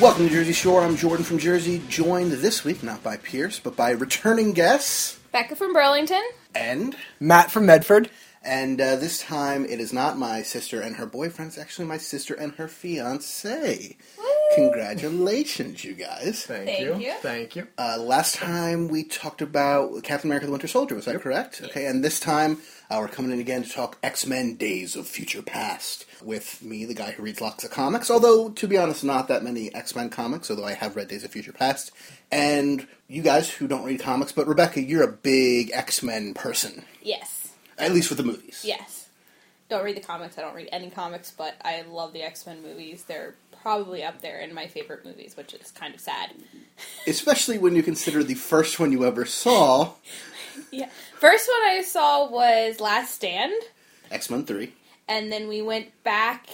Welcome to Jersey Shore. I'm Jordan from Jersey, joined this week not by Pierce, but by returning guests Becca from Burlington. and Matt from Medford. and uh, this time it is not my sister and her boyfriend. It's actually my sister and her fiance. Congratulations, you guys! Thank, Thank you. you. Thank you. Uh, last time we talked about Captain America: The Winter Soldier. Was that correct? Okay, and this time uh, we're coming in again to talk X Men: Days of Future Past with me, the guy who reads lots of comics. Although, to be honest, not that many X Men comics. Although I have read Days of Future Past, and you guys who don't read comics, but Rebecca, you're a big X Men person, Yes. at least with the movies. Yes. Don't read the comics. I don't read any comics, but I love the X Men movies. They're probably up there in my favorite movies, which is kind of sad. Especially when you consider the first one you ever saw, Yeah. First one I saw was Last Stand, X Men Three. And then we went back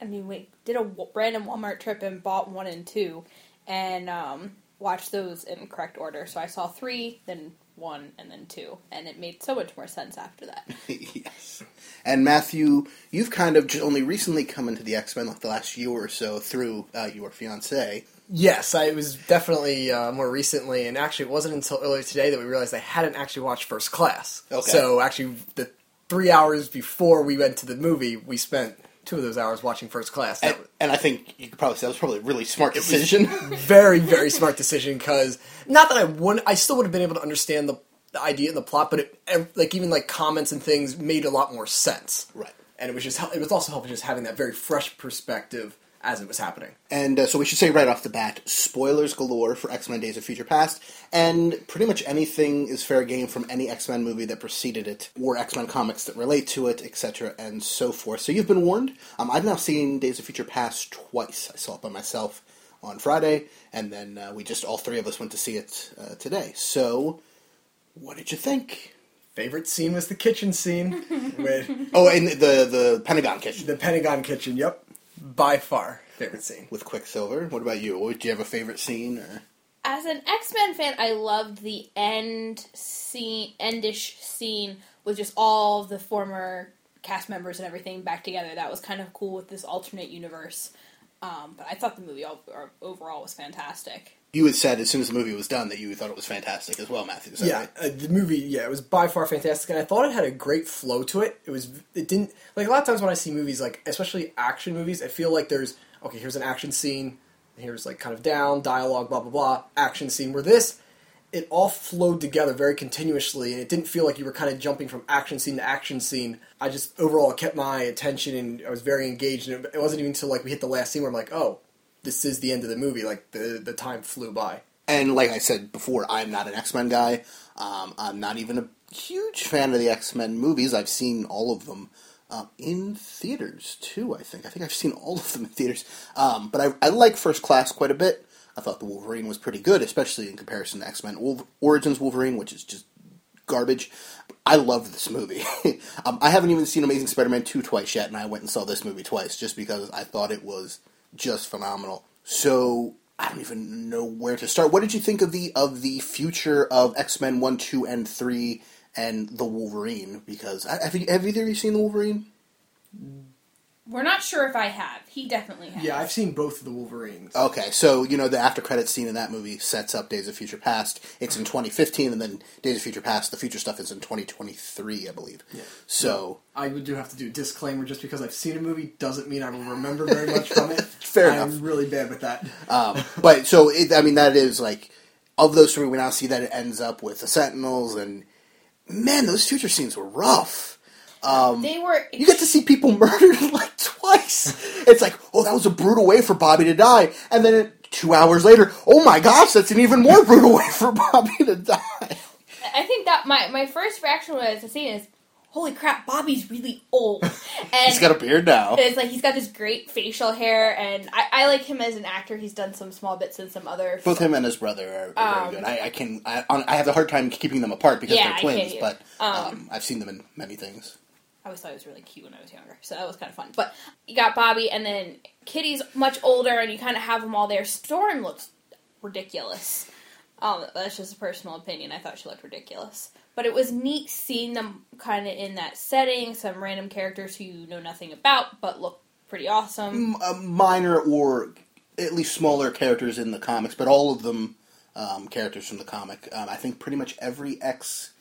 and we went, did a random Walmart trip and bought one and two, and um, watched those in correct order. So I saw three, then one, and then two, and it made so much more sense after that. yes. And Matthew, you've kind of just only recently come into the X Men, like the last year or so, through uh, your fiance. Yes, I it was definitely uh, more recently, and actually, it wasn't until earlier today that we realized I hadn't actually watched First Class. Okay. So actually, the three hours before we went to the movie, we spent two of those hours watching First Class. And, was and I think you could probably say that was probably a really smart decision. very, very smart decision because not that I wouldn't, I still would have been able to understand the, the idea and the plot, but it, like even like comments and things made a lot more sense. right. And it was just it was also helpful just having that very fresh perspective as it was happening. And uh, so we should say right off the bat, spoilers galore for X Men: Days of Future Past, and pretty much anything is fair game from any X Men movie that preceded it, or X Men comics that relate to it, etc., and so forth. So you've been warned. Um, I've now seen Days of Future Past twice. I saw it by myself on Friday, and then uh, we just all three of us went to see it uh, today. So, what did you think? Favorite scene was the kitchen scene with Oh, and the the Pentagon kitchen the Pentagon kitchen. Yep, by far favorite scene. with Quicksilver. What about you? What, do you have a favorite scene? Or? as an X Men fan, I loved the end scene, endish scene with just all of the former cast members and everything back together. That was kind of cool with this alternate universe. Um, but I thought the movie all, overall was fantastic. You had said as soon as the movie was done that you thought it was fantastic as well, Matthew. Yeah, right? uh, the movie. Yeah, it was by far fantastic, and I thought it had a great flow to it. It was. It didn't like a lot of times when I see movies, like especially action movies, I feel like there's okay. Here's an action scene. Here's like kind of down dialogue, blah blah blah. Action scene. Where this, it all flowed together very continuously, and it didn't feel like you were kind of jumping from action scene to action scene. I just overall kept my attention, and I was very engaged. And it, it wasn't even until like we hit the last scene where I'm like, oh, this is the end of the movie. Like the the time flew by. And like I said before, I'm not an X Men guy. Um, I'm not even a huge fan of the X Men movies. I've seen all of them um, in theaters too. I think. I think I've seen all of them in theaters. Um, but I, I like First Class quite a bit. I thought the Wolverine was pretty good, especially in comparison to X Men Wolver- Origins Wolverine, which is just garbage. I love this movie. um, I haven't even seen Amazing Spider-Man 2 twice yet, and I went and saw this movie twice just because I thought it was just phenomenal. So I don't even know where to start. What did you think of the of the future of X-Men 1, 2, and 3 and the Wolverine? Because have, you, have either of you seen the Wolverine? We're not sure if I have. He definitely has. Yeah, I've seen both of the Wolverines. Okay, so you know the after credit scene in that movie sets up Days of Future Past. It's in 2015, and then Days of Future Past, the future stuff is in 2023, I believe. Yeah. So I would do have to do a disclaimer just because I've seen a movie doesn't mean I will remember very much from it. Fair enough. I'm enough. really bad with that. Um, but so it, I mean that is like of those three we now see that it ends up with the Sentinels and man those future scenes were rough. They were. You get to see people murdered like twice. It's like oh that was a brutal way for Bobby to die, and then it, two hours later oh my gosh that's an even more brutal way for Bobby to die. I think that my, my first reaction was to see is, holy crap, Bobby's really old. And He's got a beard now. it's like he's got this great facial hair, and I, I like him as an actor. He's done some small bits in some other. Both him and his brother are, are Um, very good. I, I can I, I have a hard time keeping them apart because Yeah, they're twins, but either. um, I've seen them in many things. I always thought he was really cute when I was younger, so that was kind of fun. But you got Bobby, and then Kitty's much older, and you kind of have them all there. Storm looks ridiculous. Um, that's just a personal opinion. I thought she looked ridiculous, but it was neat seeing them kind of in that setting. Some random characters who you know nothing about, but look pretty awesome. M- uh, minor or at least smaller characters in the comics, but all of them um, characters from the comic. Um, I think pretty much every X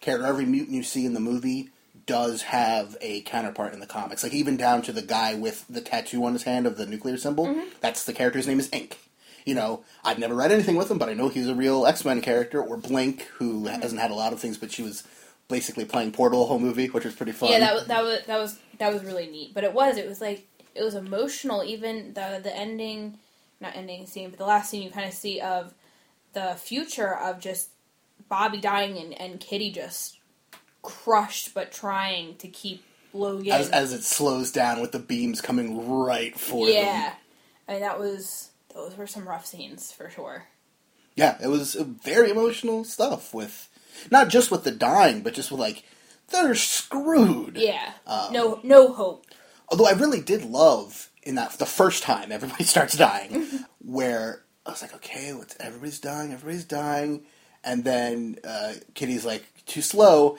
character, every mutant you see in the movie does have a counterpart in the comics. Like even down to the guy with the tattoo on his hand of the nuclear symbol. Mm-hmm. That's the character's name is Ink. You know, I've never read anything with him, but I know he's a real X Men character. Or Blink, who Mm-hmm. hasn't had a lot of things, but she was basically playing Portal the whole movie, which was pretty fun. Yeah, that was that was that was that was really neat. But it was it was like it was emotional. Even the the ending, not ending scene, but the last scene you kind of see of the future of just Bobby dying and, and Kitty just crushed, but trying to keep Logan. as, as it slows down with the beams coming right for them. yeah, I mean that was those were some rough scenes for sure. Yeah, it was very emotional stuff with not just with the dying, but just with like they're screwed. Yeah, Um, no no hope. Although I really did love in that the first time everybody starts dying, where I was like, okay, what's everybody's dying, everybody's dying, and then uh, Kitty's like too slow,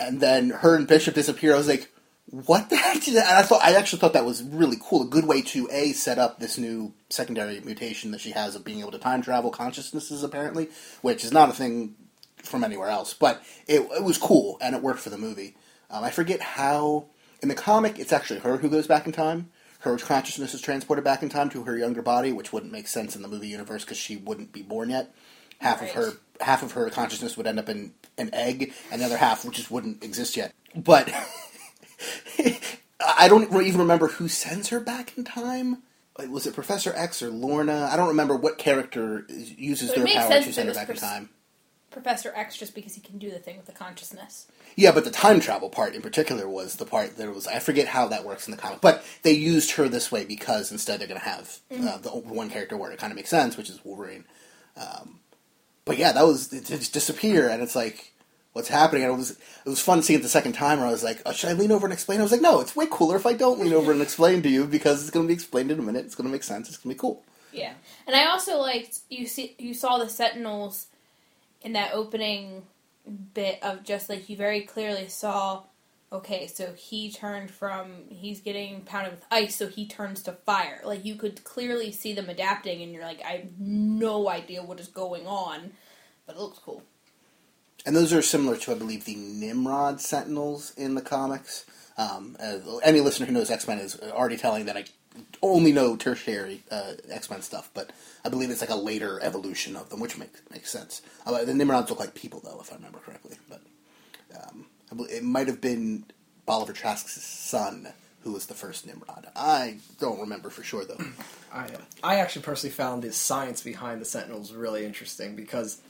and then her and Bishop disappear. I was like, what the heck? Did that? And I thought I actually thought that was really cool, a good way to a set up this new secondary mutation that she has of being able to time travel consciousnesses apparently, which is not a thing from anywhere else, but it, it was cool and it worked for the movie. Um, I forget how in the comic it's actually her who goes back in time. Her consciousness is transported back in time to her younger body, which wouldn't make sense in the movie universe because she wouldn't be born yet. Half Right. of her half of her consciousness would end up in an egg, and the other half which just wouldn't exist yet. But I don't even remember who sends her back in time. Like, Was it Professor X or Lorna? I don't remember what character uses their power to send her back in time. Professor X just because he can do the thing with the consciousness. Yeah, but the time travel part in particular was the part that was. I forget how that works in the comic, but they used her this way because instead they're going to have uh, the one character where it kind of makes sense, which is Wolverine. Um, but yeah, that was it just disappear, and it's like, what's happening? And it was it was fun seeing it the second time, where I was like, oh, should I lean over and explain? I was like, no, it's way cooler if I don't lean over and explain to you because it's going to be explained in a minute. It's going to make sense. It's going to be cool. Yeah, and I also liked you see you saw the Sentinels in that opening bit of just like you very clearly saw. Okay, so he turned from he's getting pounded with ice, so he turns to fire. Like you could clearly see them adapting, and you're like, I have no idea what is going on, but it looks cool. And those are similar to, I believe, the Nimrod Sentinels in the comics. Um, uh, any listener who knows X Men is already telling that I only know tertiary uh, X Men stuff, but I believe it's like a later evolution of them, which makes makes sense. Uh, the Nimrods look like people, though, if I remember correctly. But um, it might have been Bolivar Trask's son who was the first Nimrod. I don't remember for sure, though. I, I actually personally found the science behind the Sentinels really interesting because,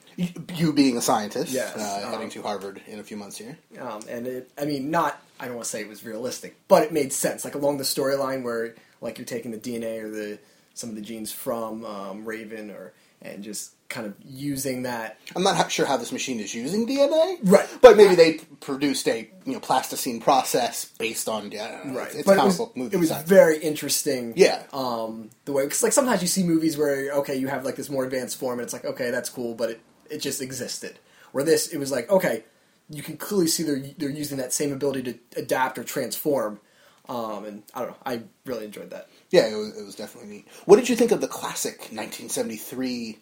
you being a scientist, Yes, uh, um, heading to Harvard in a few months here. um, and it, I mean, not, I don't want to say it was realistic, but it made sense. Like along the storyline where, like, you're taking the DNA or the some of the genes from um, Raven, or and just kind of using that. I'm not sure how this machine is using DNA, Right. But maybe they produced a you know plasticine process based on yeah, right. It's, it's but it was, book movie it was science. very interesting. Yeah. Um, the way because like sometimes you see movies where okay you have like this more advanced form and it's like okay that's cool but it it just existed. Where this it was like okay you can clearly see they're they're using that same ability to adapt or transform. Um, and I don't know. I really enjoyed that. yeah, it was, it was definitely neat. What did you think of the classic 1973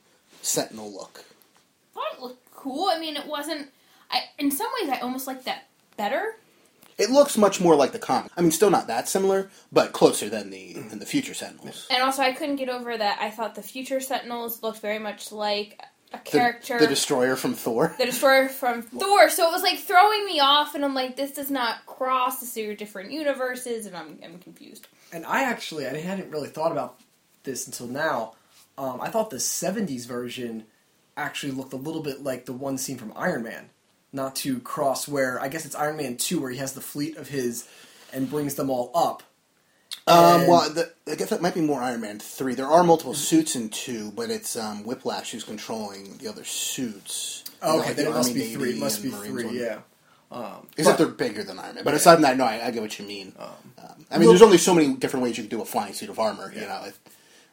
Sentinel look? thought it looked cool. I mean, it wasn't. I in some ways I almost like that better. It looks much more like the comic. I mean, still not that similar, but closer than the mm. than the future Sentinels. And also, I couldn't get over that. I thought the future Sentinels looked very much like a The, character, the Destroyer from Thor. the Destroyer from Thor. So it was like throwing me off, and I'm like, this does not cross. This are different universes, and I'm I'm confused. And I actually I hadn't really thought about this until now. Um, I thought the '70s version actually looked a little bit like the one scene from Iron Man, not to cross where I guess it's Iron Man two where he has the fleet of his and brings them all up. Um, well, the, I guess that might be more Iron Man three. There are multiple suits in two, but it's um, Whiplash who's controlling the other suits. Know, Okay, like then the it must Army, be three. It must be Marines three. one. Yeah. Um, Except but- they're bigger than Iron Man. But aside from that, no, I, I get what you mean. Um, I mean, Well- there's only so many different ways you can do a flying suit of armor. You know, If-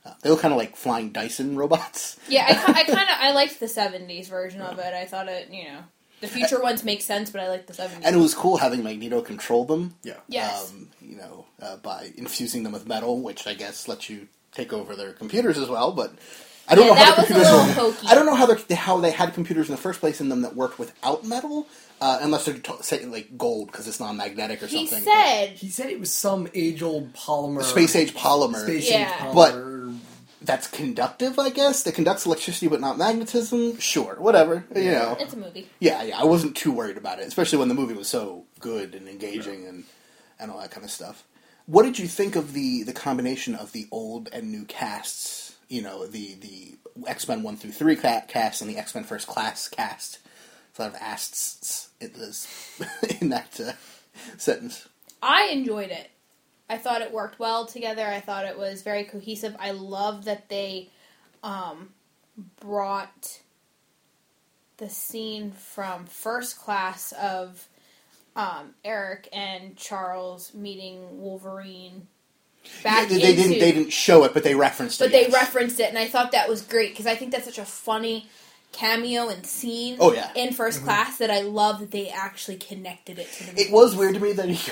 uh, they look kind of like flying Dyson robots. Yeah, I, I kind of I liked the '70s version of it. I thought it, you know, the future ones make sense, but I like the '70s. And it was cool having Magneto control them. yeah. yes, Um, you know, uh, by infusing them with metal, which I guess lets you take over their computers as well. But I don't Yeah, know how that the was a computers. little were- I don't know how they how they had computers in the first place in them that worked without metal, uh, unless they're to- say like gold because it's non-magnetic or he something. said He said it was some age old polymer, space age polymer. space Yeah. age But- polymer. That's conductive, I guess. That conducts electricity but not magnetism. Sure, whatever. You know. it's a movie. Yeah, yeah. I wasn't too worried about it, especially when the movie was so good and engaging and and all that kind of stuff. What did you think of the the combination of the old and new casts? You know, the the X Men one through three cast and the X Men First Class cast. A lot of asts in this in that uh, sentence. I enjoyed it. I thought it worked well together. I thought it was very cohesive. I love that they um, brought the scene from first class of um, Eric and Charles meeting Wolverine back they, they into, didn't they didn't show it, but they referenced but it. But they yes. referenced it, and I thought that was great because I think that's such a funny cameo and scene Oh, yeah. in 1st class that I love that they actually connected it to the movie. It was weird to me that he,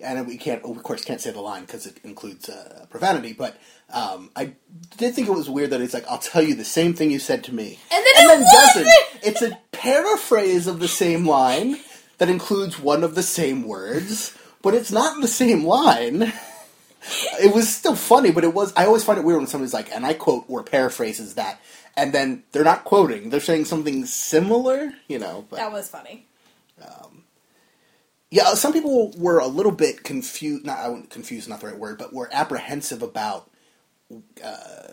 and we can't, of course, can't say the line because it includes uh, profanity. But um, I did think it was weird that it's like, "I'll tell you the same thing you said to me," And then it wasn't! It's a paraphrase of the same line that includes one of the same words, but it's not the same line. It was still funny, but it was. I always find it weird when somebody's like, and I quote or paraphrases that, and then they're not quoting; they're saying something similar. You know, but That was funny. yeah, some people were a little bit confused. Not I wouldn't confused, not the right word, but were apprehensive about uh,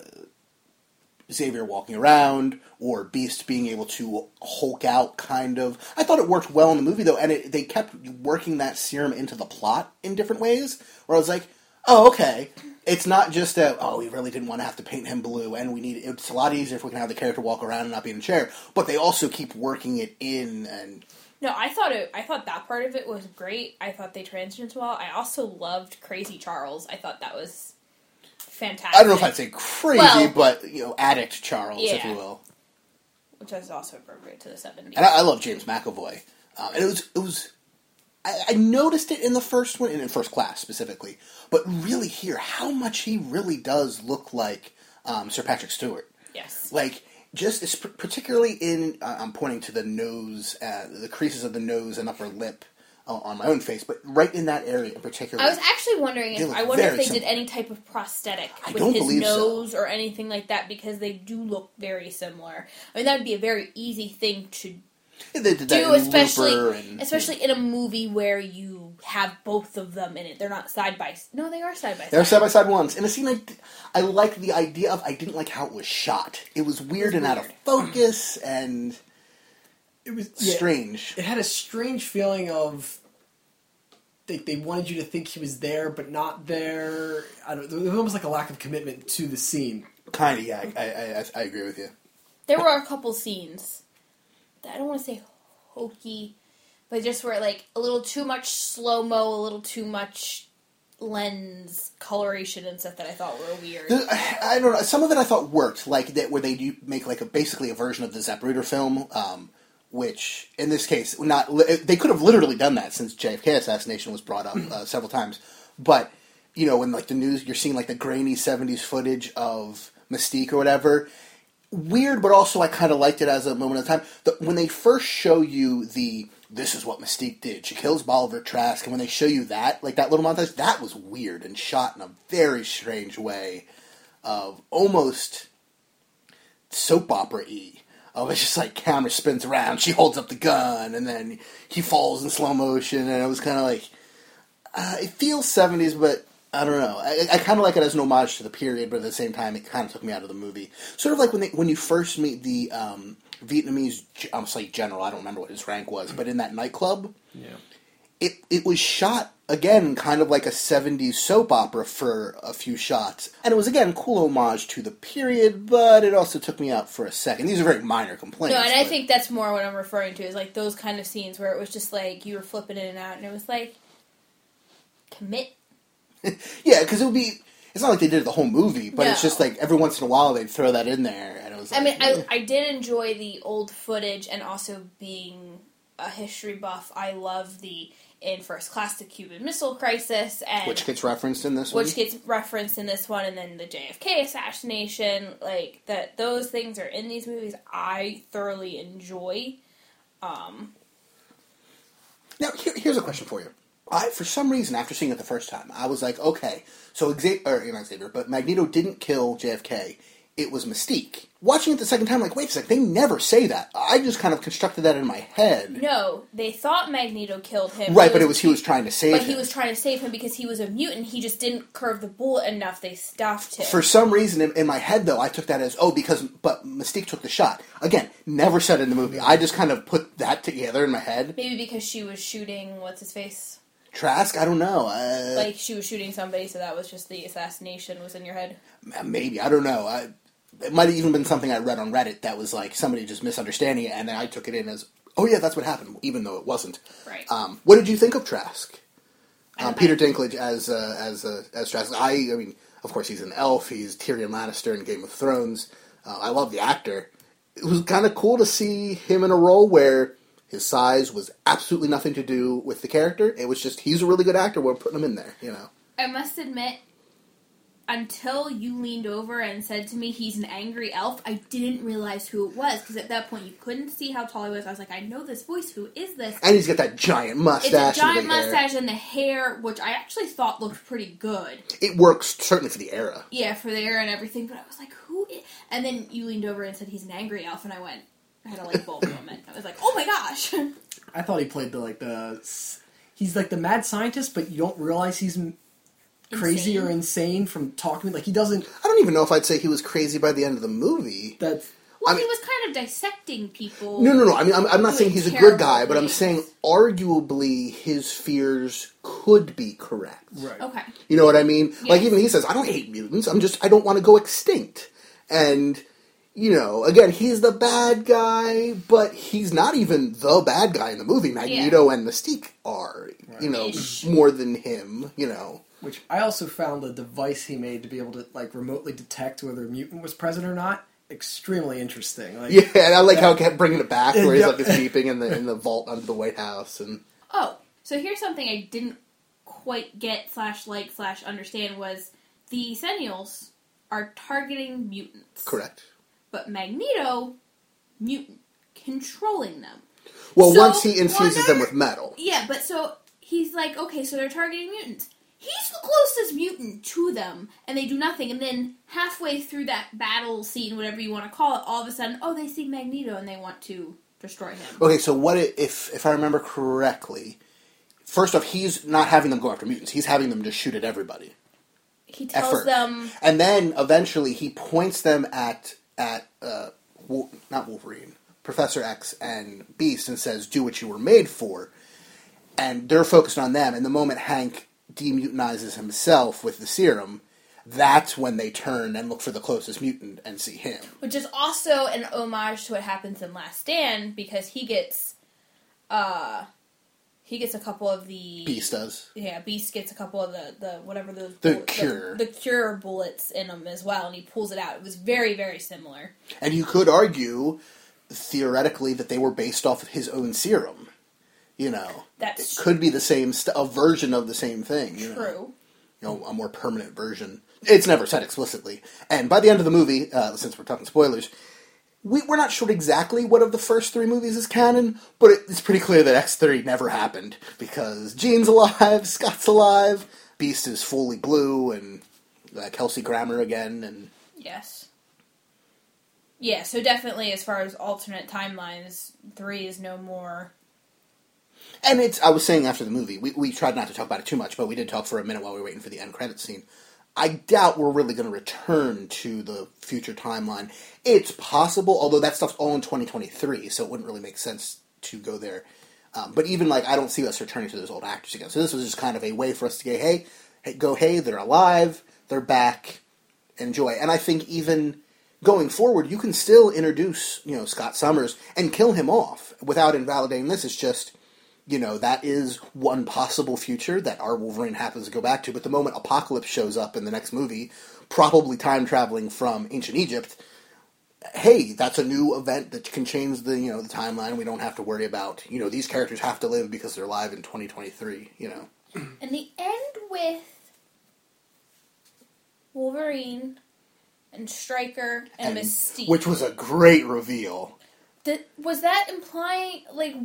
Xavier walking around or Beast being able to Hulk out. Kind of. I thought it worked well in the movie though, and it, they kept working that serum into the plot in different ways. Where I was like, oh, okay. It's not just that oh we really didn't want to have to paint him blue, and we need it's a lot easier if we can have the character walk around and not be in a chair. But they also keep working it in and No, I thought it. I thought that part of it was great. I thought they transitioned well. I also loved Crazy Charles. I thought that was fantastic. I don't know if I'd say crazy, Well- but you know, addict Charles, if you will. which is also appropriate to the seventies. And I, I love James McAvoy, um, and it was it was. I, I noticed it in the first one, and in first class specifically, but really here, how much he really does look like um, Sir Patrick Stewart. yes, Like just particularly in uh, I'm pointing to the nose, uh, the creases of the nose and upper lip uh, on my own face, but right in that area in particular. I was actually wondering if I wonder if they did any type of prosthetic I with his believe so. nose or anything like that because they do look very similar. I mean, that would be a very easy thing to they did that do, in especially and, especially in a movie where you have both of them in it. They're not side by s- no, they are side by side. They're side by side ones. In a scene, I I like the idea of. I didn't like how it was shot. It was weird and out of focus and It was yeah, strange. It had a strange feeling of they, they wanted you to think he was there but not there. I don't. There was almost like a lack of commitment to the scene. Kind of, yeah. I, I, I, I agree with you. There were a couple scenes that I don't want to say hokey, but just were like a little too much slow mo, a little too much lens coloration and stuff that I thought were weird. I don't know. Some of it I thought worked, like that where they do make like a basically a version of the Zapruder film, um, which in this case, not they could have literally done that since JFK assassination was brought up uh, several times. But you know, when like the news, you're seeing like the grainy '70s footage of Mystique or whatever. Weird, but also I kind of liked it as a moment of time. The, when they first show you the this is what Mystique did. She kills Bolivar Trask, and when they show you that, like that little montage, that was weird and shot in a very strange way of almost soap opera y. Of it's just like camera spins around, she holds up the gun, and then he falls in slow motion, and it was kind of like uh, it feels seventies, but I don't know. I, I kind of like it as an homage to the period, but at the same time, it kind of took me out of the movie. Sort of like when they, when you first meet the um, Vietnamese, I'm say general. I don't remember what his rank was, but in that nightclub, Yeah. it it was shot again, kind of like a '70s soap opera for a few shots, and it was again cool homage to the period, but it also took me out for a second. These are very minor complaints. No, and I but- think that's more what I'm referring to is like those kind of scenes where it was just like you were flipping in and out, and it was like commit. yeah, because it would be. It's not like they did the whole movie, but it's just like every once in a while they'd throw that in there, and it was. Like, I mean, I I did enjoy the old footage, and also being a history buff, I love the in first class the Cuban Missile Crisis, and which gets referenced in this one. which gets referenced in this one, and then the JFK assassination. Like that, those things are in these movies. I thoroughly enjoy. Um, Now, here, here's a question for you. I, for some reason, after seeing it the first time, I was like, okay, so Xavier, or not Xavier, but Magneto didn't kill JFK. It was Mystique. Watching it the second time, like, wait a second, they never say that. I just kind of constructed that in my head. no, they thought Magneto killed him, right, but it was he was trying to save But him. he was trying to save him because he was a mutant. He just didn't curve the bullet enough. They stuffed him. For some reason, in, in my head, though, I took that as, oh, because, but Mystique took the shot. Again, never said in the movie. I just kind of put that together in my head. Maybe because she was shooting what's his face, Trask, I don't know. Uh, like she was shooting somebody, so that was just the assassination was in your head. maybe I don't know. I, it might have even been something I read on Reddit that was like somebody just misunderstanding it, and then I took it in as, oh yeah, that's what happened, even though it wasn't. Right. Um, what did you think of Trask? Um, Peter Dinklage as uh, as uh, as Trask. I, I mean, of course, he's an elf. He's Tyrion Lannister in Game of Thrones. Uh, I love the actor. It was kind of cool to see him in a role where his size was absolutely nothing to do with the character. It was just he's a really good actor. We're putting him in there, you know. I must admit, until you leaned over and said to me he's an angry elf, I didn't realize who it was because at that point you couldn't see how tall he was. I was like, I know this voice. Who is this? And he's got that giant It's mustache. a giant and the hair. mustache and the hair, which I actually thought looked pretty good. It works certainly for the era. Yeah, for the era and everything. But I was like, who? Is? And then you leaned over and said he's an angry elf, and I went, I had a light bulb moment. I was like, oh my gosh. I thought he played the like the he's like the mad scientist, but you don't realize he's m- crazy Insane. or insane from talking. Like he doesn't. I don't even know if I'd say he was crazy by the end of the movie. That Well, I mean- he was kind of dissecting people. No, no, no. I mean, I'm, I'm not saying he's a good guy, but I'm saying arguably his fears could be correct. right. Okay. You know what I mean? Like Yes. even he says, "I don't hate mutants. I'm just I don't want to go extinct." And you know, again, he's the bad guy, but he's not even the bad guy in the movie. Magneto and Mystique are, you know, Ish. more than him. You know, Which I also found the device he made to be able to like remotely detect whether a mutant was present or not extremely interesting. Like yeah. And I like how it kept bringing it back, where he's Yeah. like is beeping in the in the vault under the White House, and Oh, so here's something I didn't quite get slash like slash understand was the Sentinels are targeting mutants. correct. But Magneto, mutant, controlling them. Well, So, once he infuses well, them with metal. Yeah, but so he's like, okay, so they're targeting mutants. He's the closest mutant to them, and they do nothing. And then halfway through that battle scene, whatever you want to call it, all of a sudden, oh, they see Magneto and they want to destroy him. Okay, so what if if I remember correctly? First off, he's not having them go after mutants. He's having them just shoot at everybody. He tells first. them, and then eventually he points them at at uh, Wol- not Wolverine, Professor X and Beast, and says, "Do what you were made for." And they're focused on them. And the moment Hank demutinizes himself with the serum, that's when they turn and look for the closest mutant and see him. which is also an homage to what happens in Last Stand because he gets, uh, he gets a couple of the Beast does. Yeah, Beast gets a couple of the, the whatever those The bullet- cure. the, cure bullets in him as well, and he pulls it out. It was very very similar. And you could argue, theoretically, that they were based off of his own serum. You know, That's it could be the same, st- a version of the same thing. You know? true. you know, a more permanent version. It's never said explicitly. And by the end of the movie, uh, since we're talking spoilers, we, we're not sure exactly what of the first three movies is canon, but it, it's pretty clear that X3 never happened because Jean's alive, Scott's alive, Beast is fully blue, and uh, Kelsey Grammer again, and Yes. Yeah, so definitely as far as alternate timelines, three is no more. And it's I was saying after the movie, we, we tried not to talk about it too much, but we did talk for a minute while we were waiting for the end credit scene. I doubt we're really going to return to the future timeline. It's possible, although that stuff's all in 2023, so it wouldn't really make sense to go there. Um, but even like, I don't see us returning to those old actors again. So this was just kind of a way for us to go, hey, hey go, hey, they're alive, they're back, enjoy. And I think even going forward, you can still introduce, you know, Scott Summers and kill him off without invalidating this. It's just, you know, that is one possible future that our Wolverine happens to go back to. But the moment Apocalypse shows up in the next movie, probably time traveling from ancient Egypt, hey, that's a new event that can change the you know the timeline. We don't have to worry about you know these characters have to live because they're alive in 2023. You know, And the end with Wolverine and Stryker and, Mystique. which was a great reveal. Did- was that implying like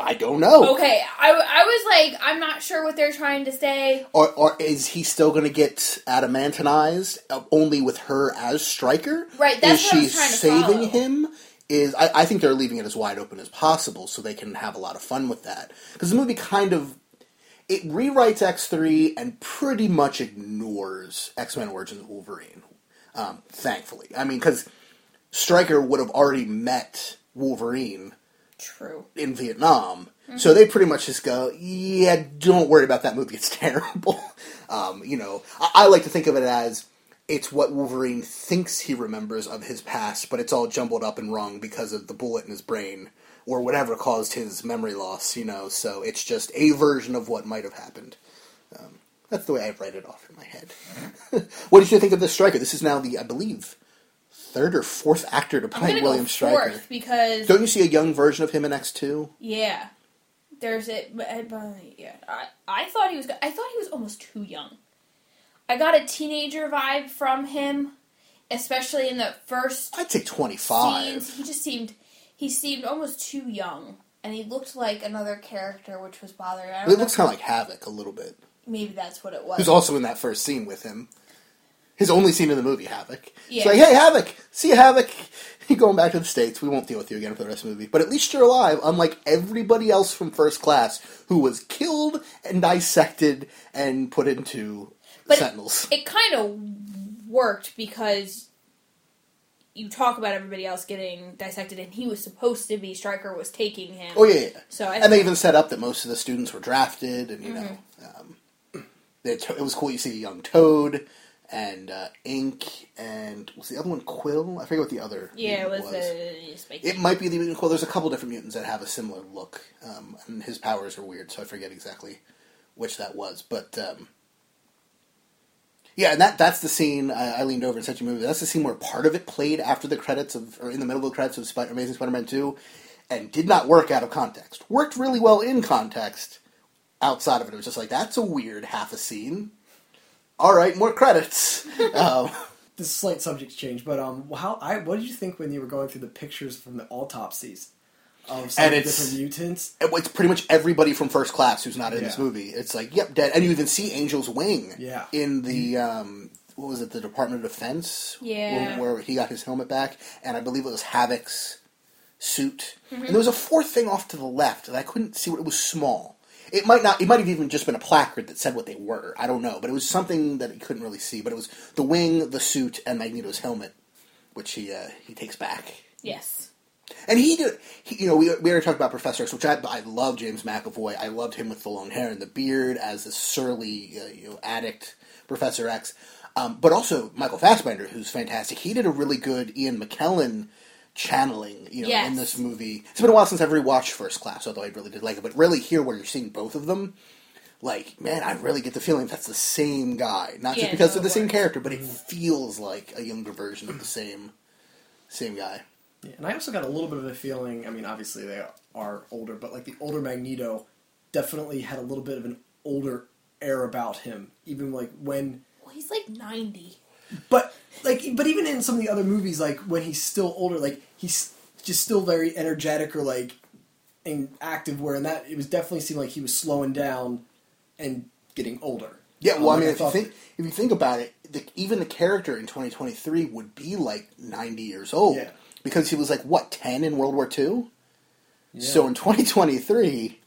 I don't know. okay? I, I was like I'm not sure what they're trying to say. Or, or is he still going to get adamantinized uh, only with her as Stryker? Right, that's is what she trying to saving follow. him? Is I, I think they're leaving it as wide open as possible so they can have a lot of fun with that because the movie kind of it rewrites X three and pretty much ignores X Men Origins Wolverine. Um, thankfully, I mean because Stryker would have already met Wolverine True. in Vietnam. So they pretty much just go, yeah, don't worry about that movie. It's terrible. Um, you know, I, I like to think of it as it's what Wolverine thinks he remembers of his past, but it's all jumbled up and wrong because of the bullet in his brain or whatever caused his memory loss. You know, so it's just a version of what might have happened. Um, that's the way I write it off in my head. what did you think of this Stryker? This is now the, I believe, third or fourth actor to play William Stryker. fourth because Don't you see a young version of him in X two? yeah, there's it. But, uh, but yeah, I I thought he was. I thought he was almost too young. I got a teenager vibe from him, especially in the first I'd say twenty five. He just seemed he seemed almost too young, and he looked like another character, which was bothering. I don't It looks kind of like Havoc a little bit. maybe that's what it was. Who's also in that first scene with him. His only scene in the movie, Havoc. It's Yeah. like, hey, Havoc, see you, Havoc. You're going back to the States. We won't deal with you again for the rest of the movie. But at least you're alive, unlike everybody else from First Class who was killed and dissected and put into But Sentinels. it kind of worked because you talk about everybody else getting dissected, and he was supposed to be Stryker was taking him. oh, yeah, yeah. So I And they even set up that most of the students were drafted, and, you know, Mm-hmm. um, it, it was cool. You see a young Toad and uh, Ink, and was the other one Quill? I forget what the other yeah, it was, uh, It might be the mutant quill. There's a couple different mutants that have a similar look, um, and his powers are weird, so I forget exactly which that was. But um, yeah, and that that's the scene I, I leaned over and said to you, movie. That's the scene where part of it played after the credits of, or in the middle of the credits of Spider- Amazing Spider-Man Two, and did not work out of context. Worked really well in context. Outside of it, it was just like that's a weird half a scene. All right, more credits. um, This is a slight subject change, but um, how I what did you think when you were going through the pictures from the autopsies of some And of the it's- different mutants? it's pretty much everybody from first class who's not in this movie. It's like, yep, dead. And you even see Angel's wing Yeah. in the um, what was it, the Department of Defense? Yeah. Where, where he got his helmet back, and I believe it was Havoc's suit. Mm-hmm. And there was a fourth thing off to the left, and I couldn't see what it was small. It might not. It might have even just been a placard that said what they were. I don't know, but it was something that he couldn't really see. But it was the wing, the suit, and Magneto's helmet, which he uh, he takes back. yes. And he did, he, you know, we, we already talked about Professor X, which I, I love James McAvoy. I loved him with the long hair and the beard as this surly, uh, you know, addict Professor X. Um, but also Michael Fassbender, who's fantastic. He did a really good Ian McKellen channeling, you know, in this movie. It's been a while since I've rewatched First Class, although I really did like it. But really here where you're seeing both of them, like, man, I really get the feeling that's the same guy. Not just Yeah, because no, they're the same character, but it feels like a younger version of the same same guy. Yeah, and I also got a little bit of a feeling. I mean, obviously they are older, but like the older Magneto definitely had a little bit of an older air about him. Even like when, Well, he's like ninety. But like, but even in some of the other movies, like when he's still older, like he's just still very energetic or like and active. Where in that it was definitely seemed like he was slowing down and getting older. Yeah, well, Um, I mean, like, if you think if you think about it, the, even the character in 2023 would be like 90 years old Yeah. because he was like what 10 in World War II. So in 2023,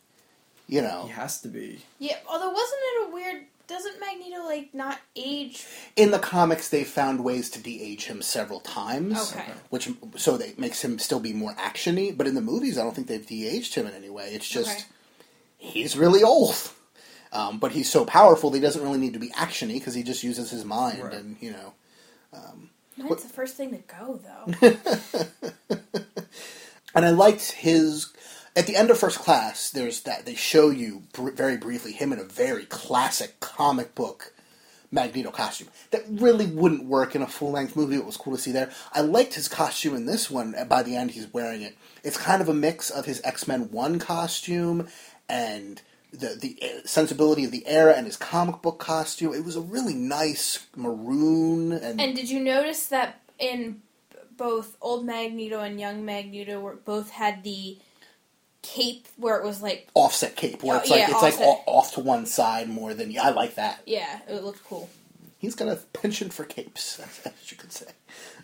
you know, He has to be. Yeah, although wasn't it a weird? Doesn't Magneto like not age? in the comics they found ways to de-age him several times, Okay. which so that makes him still be more actiony. But in the movies, I don't think they've de-aged him in any way. It's just Okay. he's really old. Um, but he's so powerful that he doesn't really need to be actiony because he just uses his mind Right. and you know Mine's the first thing to go though. and I liked his. At the end of First Class, there's that they show you br- very briefly him in a very classic comic book Magneto costume that really wouldn't work in a full length movie. It was cool to see there. I liked his costume in this one. By the end, he's wearing it. It's kind of a mix of his X Men One costume and the the uh, sensibility of the era and his comic book costume. It was a really nice maroon and, and did you notice that in both old Magneto and young Magneto were both had the cape where it was like offset cape where Oh, it's like yeah, it's like offset. o- off to one side more than yeah. I like that. yeah, it looked cool. He's got a penchant for capes, as you could say.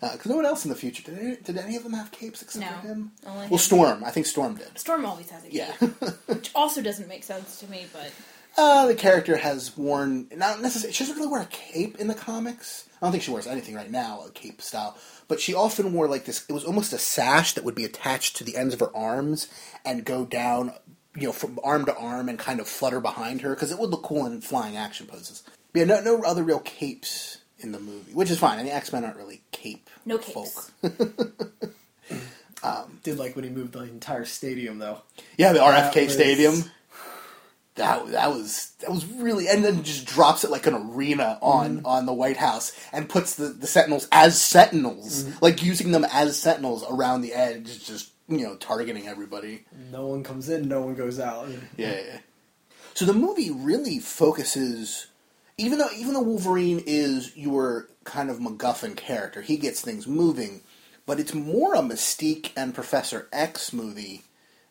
Because no one else in the future did. Any, did any of them have capes except No, for him? only well. Storm. I think Storm did. Storm always has a cape, Yeah. which also doesn't make sense to me. But uh, the character has worn not necessarily. She doesn't really wear a cape in the comics. I don't think she wears anything right now, a cape style. But she often wore like this. It was almost a sash that would be attached to the ends of her arms and go down, you know, from arm to arm and kind of flutter behind her because it would look cool in flying action poses. But yeah, no, no other real capes in the movie, which is fine. I the X Men aren't really cape no folk. capes. Um, Did like when he moved the entire stadium though. Yeah, the RFK was- Stadium. That that was that was really, and then just drops it like an arena on Mm-hmm. on the White House and puts the, the Sentinels as Sentinels, Mm-hmm. like using them as Sentinels around the edge, just you know targeting everybody. No one comes in, no one goes out. Yeah. yeah. So the movie really focuses, even though even though Wolverine is your kind of MacGuffin character, he gets things moving, but it's more a Mystique and Professor X movie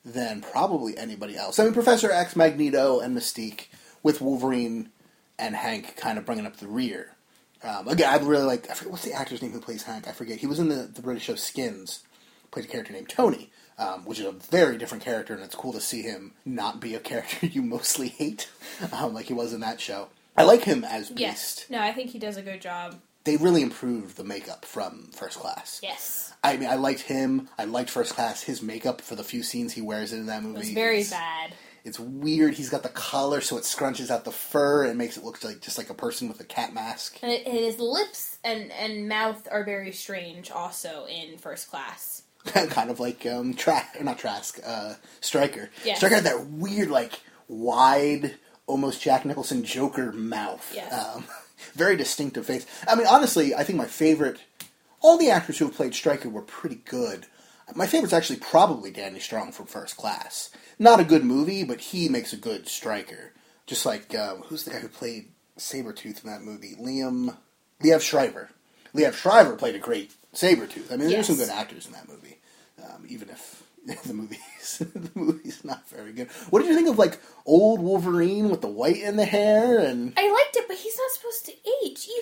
than probably anybody else. I mean, Professor X, Magneto, and Mystique with Wolverine and Hank kind of bringing up the rear. Um, again, I really like. I forget what's the actor's name who plays Hank. I forget. He was in the, the British show Skins. Played a character named Tony, um, which is a very different character, and it's cool to see him not be a character you mostly hate, um, like he was in that show. I like him as Beast. yes, no, I think he does a good job. They really improved the makeup from First Class. Yes, I mean, I liked him. I liked First Class. His makeup for the few scenes he wears in that movie. it was very is- bad. It's weird. He's got the collar, so it scrunches out the fur and makes it look like just like a person with a cat mask. And, his lips and, and mouth are very strange, also in First Class. kind of like um, Trask, or not Trask, uh, Stryker. Yes. Stryker had that weird, like wide, almost Jack Nicholson Joker mouth. Yes. Um, very distinctive face. I mean, honestly, I think my favorite. All the actors who have played Stryker were pretty good. My favorite's actually probably Danny Strong from First Class. Not a good movie, but he makes a good Stryker. Just like um, who's the guy who played Sabretooth in that movie? Liam Liev Schreiber. Liev Schreiber played a great Sabretooth. I mean, there's some good actors in that movie, um, even if the movie's the movie's not very good. What did you think of like old Wolverine with the white in the hair and I liked it, but he's not supposed to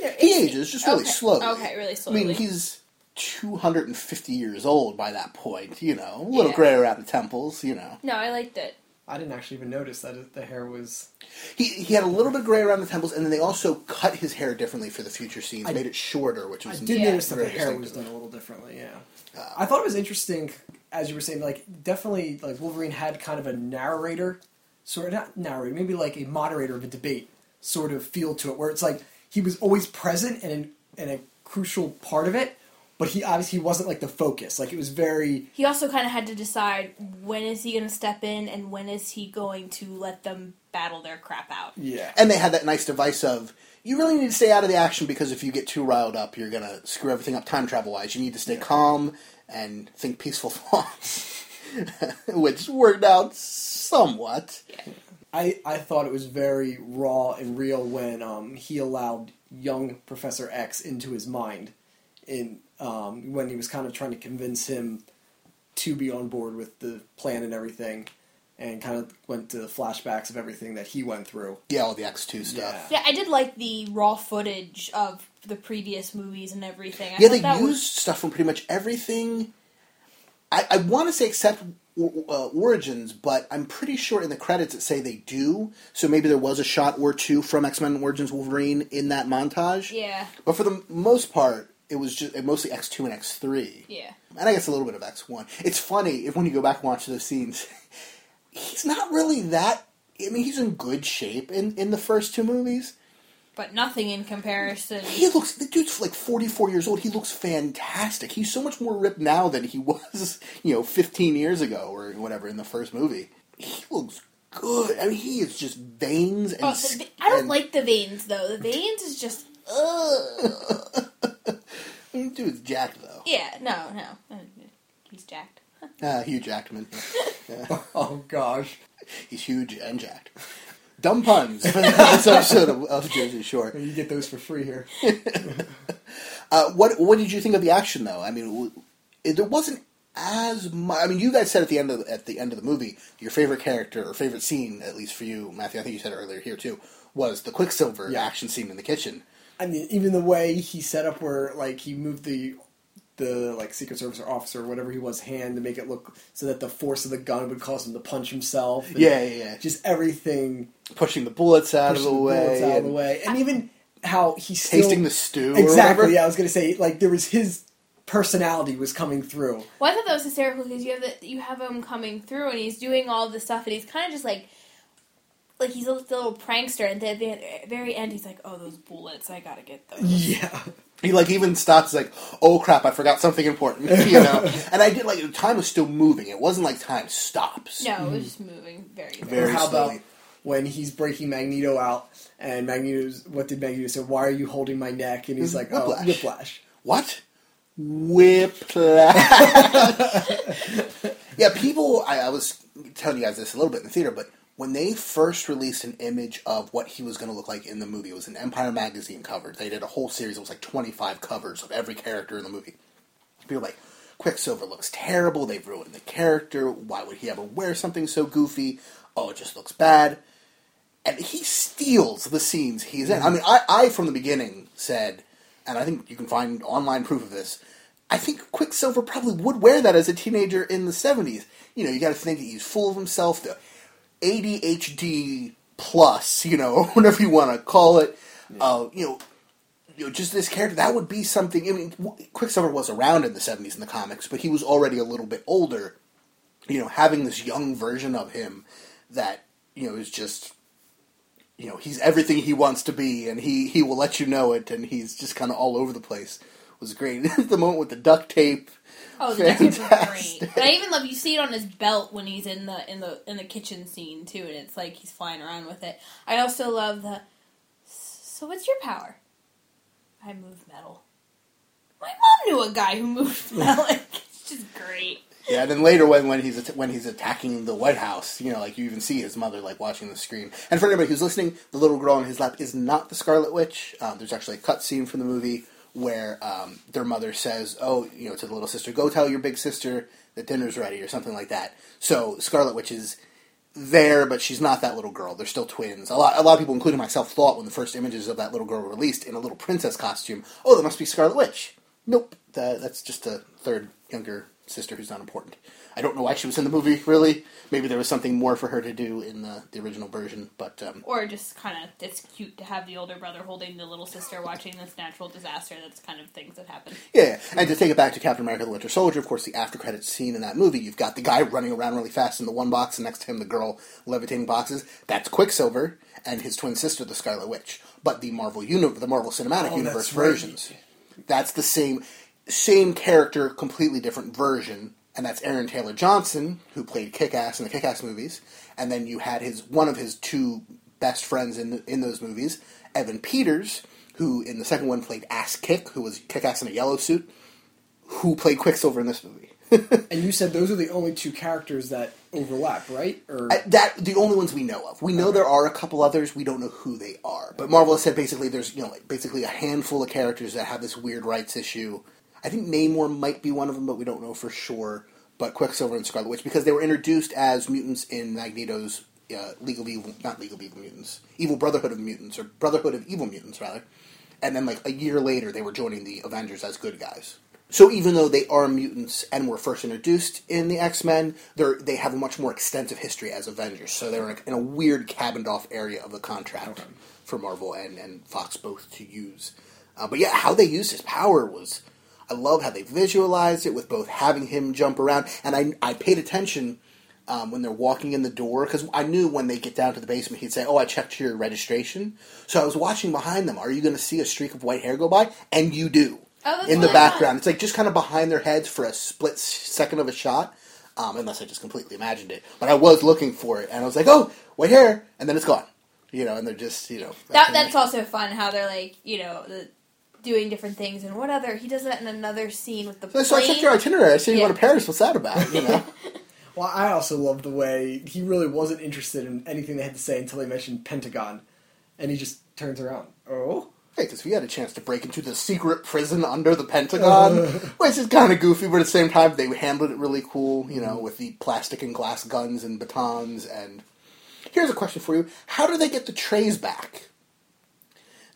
either. he ages just really okay. slowly. Okay, really slow. I mean, he's 250 years old by that point. You know, a little Yeah. gray around the temples. You know, no, I liked it. I didn't actually even notice that the hair was. he he had a little bit of gray around the temples, and then they also cut his hair differently for the future scenes, I- made it shorter, which was. I did Yeah. notice that the hair was done a little differently. Yeah, uh, I thought it was interesting, as you were saying. Like, definitely, like Wolverine had kind of a narrator, sort of not narrator, maybe like a moderator of a debate sort of feel to it, where it's like he was always present and in, in a crucial part of it, but he obviously wasn't like the focus. Like, it was very He also kind of had to decide when is he going to step in and when is he going to let them battle their crap out. yeah. And they had that nice device of you really need to stay out of the action because if you get too riled up, you're gonna screw everything up time travel wise. You need to stay calm and think peaceful thoughts, which worked out somewhat. I, I thought it was very raw and real when um, he allowed young Professor X into his mind, in um, when he was kind of trying to convince him to be on board with the plan and everything, and kind of went to flashbacks of everything that he went through. Yeah, all the X two stuff. Yeah, I did like the raw footage of the previous movies and everything. I Yeah, they that used was- stuff from pretty much everything. I, I want to say except or- uh, Origins, but I'm pretty sure in the credits it say they do. So maybe there was a shot or two from X Men Origins Wolverine in that montage. Yeah. But for the most part, it was just mostly X two and X three. Yeah. and I guess a little bit of X one. It's funny if when you go back and watch those scenes, he's not really that. I mean, he's in good shape in in the first two movies. But nothing in comparison. He looks the dude's like forty four years old. He looks fantastic. He's so much more ripped now than he was, you know, fifteen years ago or whatever in the first movie. He looks good. I mean, he is just veins and. Oh, the I don't and- like the veins though. The veins is just ugh. Dude's jacked though. yeah, no, no. Uh, He's jacked. Uh, Hugh Jackman. Yeah. Oh gosh. He's huge and jacked. Dumb puns for this episode of, of Jersey Shore. You get those for free here. Uh, what what did you think of the action though? I mean, it, there wasn't as much. I mean, you guys said at the end of the, at the end of the movie, your favorite character or favorite scene, at least for you, Matthew. I think you said it earlier here too, was the Quicksilver Yeah. action scene in the kitchen. I mean, even the way he set up where like he moved the the like Secret Service or officer or whatever he was hand to make it look so that the force of the gun would cause him to punch himself. and Yeah, yeah, yeah. Just everything Pushing the bullets out of the, the way, bullets out of the and way, and even how he's still tasting the stew. or exactly. whatever. Yeah, I was gonna say like there was his personality was coming through. Well, I thought that was hysterical because you have the, you have him coming through and he's doing all this stuff and he's kind of just like like he's a little prankster and at the very end he's like, "Oh, those bullets! I gotta get those." Yeah, He like even stops like, oh crap, I forgot something important, you know. and I did like the time was still moving. It wasn't like time stops. No, it was hmm. just moving very, very. Very how slowly. about when he's breaking Magneto out and Magneto's what did Magneto say? Why are you holding my neck? And he's like, oh, Whiplash. oh, whiplash. What? Whiplash. yeah, people. I, I was telling you guys this a little bit in the theater, but when they first released an image of what he was going to look like in the movie, it was an Empire magazine cover. They did a whole series. It was like twenty five covers of every character in the movie. People were like, Quicksilver looks terrible. They've ruined the character. Why would he ever wear something so goofy? Oh, it just looks bad. And he steals the scenes he's in. I mean, I, I from the beginning said, and I think you can find online proof of this. I think Quicksilver probably would wear that as a teenager in the seventies. You know, you got to think that he's full of himself. ADHD plus, you know, or whatever you want to call it. Uh, you know, you know, just this character that would be something. I mean, Quicksilver was around in the seventies in the comics, but he was already a little bit older. You know, having this young version of him that you know is just you know he's everything he wants to be, and he he will let you know it, and he's just kind of all over the place. Was great. the moment with the duct tape. Oh, the Fantastic. great. And I even love you see it on his belt when he's in the in the in the kitchen scene too, and it's like he's flying around with it. I also love the. So what's your power? I move metal. My mom knew a guy who moved metal. it's just great. Yeah, and then later when, when he's when he's attacking the White House, you know, like you even see his mother like watching the screen. And for anybody who's listening, the little girl on his lap is not the Scarlet Witch. Um, there's actually a cut scene from the movie where um, their mother says, "Oh, you know, to the little sister, go tell your big sister that dinner's ready," or something like that. So Scarlet Witch is there, but she's not that little girl. They're still twins. A lot, a lot of people, including myself, thought when the first images of that little girl were released in a little princess costume, oh, that must be Scarlet Witch. Nope, that, that's just a third younger sister who's not important. I don't know why she was in the movie, really. Maybe there was something more for her to do in the, the original version, but um, Or just kind of, it's cute to have the older brother holding the little sister watching this natural disaster. That's kind of things that happen. Yeah, and to take it back to Captain America: The Winter Soldier, of course, the after credits scene in that movie, you've got the guy running around really fast in the one box, and next to him the girl levitating boxes. That's Quicksilver and his twin sister, the Scarlet Witch. But the Marvel uni- the Marvel Cinematic Oh, Universe that's right. versions, that's the same same character, completely different version. And that's Aaron Taylor Johnson, who played Kick-Ass in the Kick-Ass movies, and then you had his one of his two best friends in in those movies, Evan Peters, who in the second one played Ass Kick, who was Kick-Ass in a yellow suit, who played Quicksilver in this movie. And you said those are the only two characters that overlap, right? Or Uh, that the only ones we know of. We know there are a couple others. We don't know who they are. But Marvel has said basically there's you know like basically a handful of characters that have this weird rights issue. I think Namor might be one of them, but we don't know for sure. But Quicksilver and Scarlet Witch because they were introduced as mutants in Magneto's uh, League of Evil, not League of Evil Mutants, Evil Brotherhood of Mutants, or Brotherhood of Evil Mutants rather. And then like a year later, they were joining the Avengers as good guys. so even though they are mutants and were first introduced in the X Men, they they have a much more extensive history as Avengers. So they're in a, in a weird cabined off area of the contract for Marvel and, and Fox both to use. Uh, but yeah, how they used his power was. I love how they visualized it with both having him jump around, and I, I paid attention um, when they're walking in the door because I knew when they get down to the basement, he'd say, "Oh, I checked your registration." So I was watching behind them. Are you going to see a streak of white hair go by? And you do Oh, that's in the background. It's like just kind of behind their heads for a split second of a shot. Um, unless I just completely imagined it, but I was looking for it, and I was like, "Oh, white hair," and then it's gone. You know, and they're just you know That that's also fun. How they're like, you know, the, doing different things and what other. He does that in another scene with the So, so I checked your itinerary. I see you Yeah. go to Paris. What's that about? You know. Well, I also love the way he really wasn't interested in anything they had to say until they mentioned Pentagon, and he just turns around. Oh, Hey, because we had a chance to break into the secret prison under the Pentagon, which is kind of goofy, but at the same time, they handled it really cool, you know, with the plastic and glass guns and batons. And here's a question for you How do they get the trays back?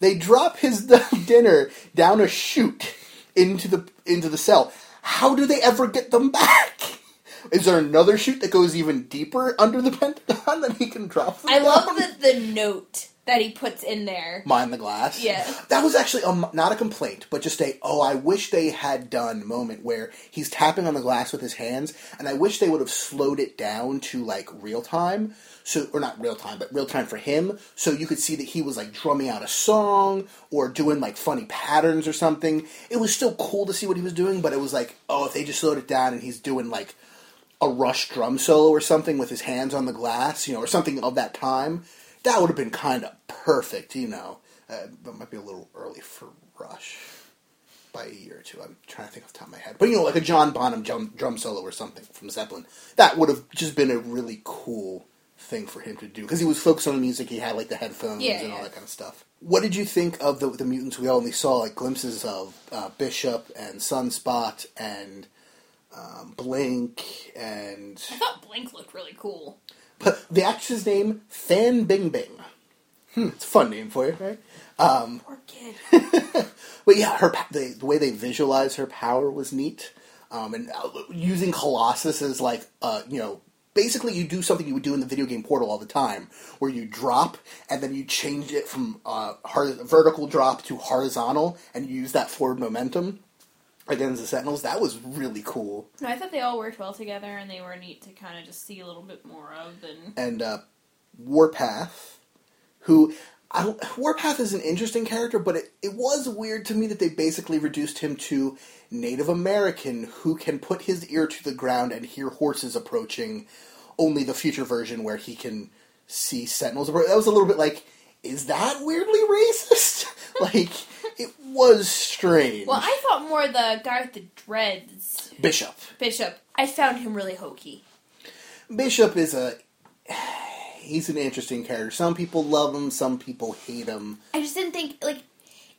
They drop his dinner down a chute into the into the cell. How do they ever get them back? Is there another chute that goes even deeper under the Pentagon that he can drop them I love down? the the note that he puts in there. Mind the glass. Yeah. That was actually a, not a complaint, but just a, oh, I wish they had done moment where he's tapping on the glass with his hands, and I wish they would have slowed it down to like real time. So, or not real time, but real time for him, so you could see that he was like drumming out a song or doing like funny patterns or something. It was still cool to see what he was doing, but it was like, oh, if they just slowed it down and he's doing like a Rush drum solo or something with his hands on the glass, you know, or something of that time, that would have been kind of perfect, you know. Uh, that might be a little early for Rush by a year or two. I'm trying to think off the top of my head. But, you know, like a John Bonham drum, drum solo or something from Zeppelin, that would have just been a really cool thing for him to do. Because he was focused on the music, he had, like, the headphones Yeah, and all that kind of stuff. What did you think of the, the mutants we only saw, like, glimpses of uh, Bishop and Sunspot and um, Blink and I thought Blink looked really cool. But the actress's name Fan Bing Bing. Hmm, it's a fun name for you, right? Poor kid. But yeah, her the, the way they visualize her power was neat, um, and uh, using Colossus as like uh, you know. Basically, you do something you would do in the video game Portal all the time, where you drop and then you change it from uh, vertical drop to horizontal, and you use that forward momentum against the Sentinels. That was really cool. No, I thought they all worked well together, and they were neat to kind of just see a little bit more of. And and uh, Warpath, who I, don't- Warpath is an interesting character, but it, it was weird to me that they basically reduced him to Native American who can put his ear to the ground and hear horses approaching. Only the future version where he can see sentinels. That was a little bit like, is that weirdly racist? like, it was strange. well, I thought more the guy with the dreads, Bishop. Bishop. I found him really hokey. Bishop is a. He's an interesting character. Some people love him, some people hate him. I just didn't think like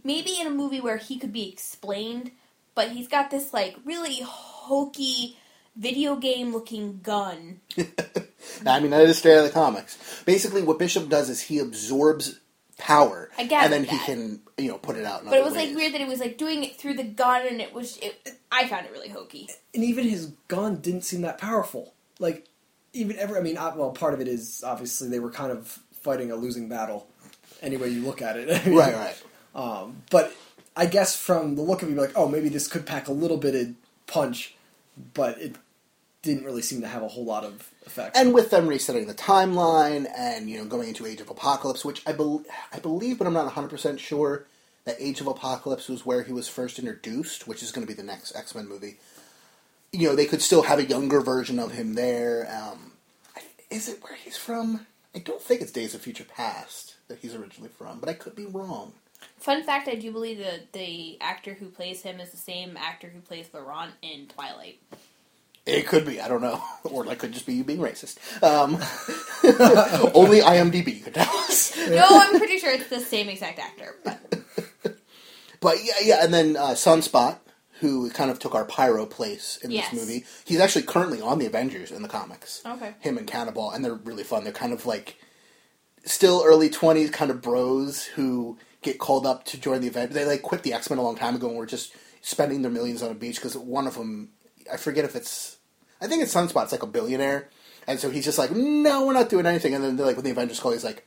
maybe in a movie where he could be explained, but he's got this like really hokey video game looking gun. I mean, that is straight out of the comics. Basically, what Bishop does is he absorbs power, I gathered and then he can, you know, put it out. In But it other was like weird that it was like doing it through the gun, and it was. It, I found it really hokey. and even his gun didn't seem that powerful. Like even ever, I mean, uh, well, part of it is obviously they were kind of fighting a losing battle. Any way you look at it, I mean, Right, right. Um, but I guess from the look of it, you'd like, oh, maybe this could pack a little bit of punch, but it didn't really seem to have a whole lot of effect. And with them resetting the timeline and you know going into Age of Apocalypse, which I, bel I believe, but I'm not 100 percent sure that Age of Apocalypse was where he was first introduced, which is going to be the next X Men movie. You know, they could still have a younger version of him there. Um, is it where he's from? I don't think it's Days of Future Past that he's originally from, but I could be wrong. Fun fact: I do believe that the actor who plays him is the same actor who plays Laurent in Twilight. It could be. I don't know, or that could just be you being racist. Um, only IMDb could tell us. no, I'm pretty sure it's the same exact actor. But But yeah, yeah, and then uh, Sunspot, who kind of took our Pyro place in Yes. this movie. He's actually currently on the Avengers in the comics. Okay. Him and Cannonball, and they're really fun. They're kind of like still early twenties kind of bros who get called up to join the event. They like quit the X Men a long time ago and were just spending their millions on a beach because one of them, I forget if it's, I think it's Sunspot's like a billionaire, and so he's just like, no, we're not doing anything. And then they're like, when the Avengers call, he's like,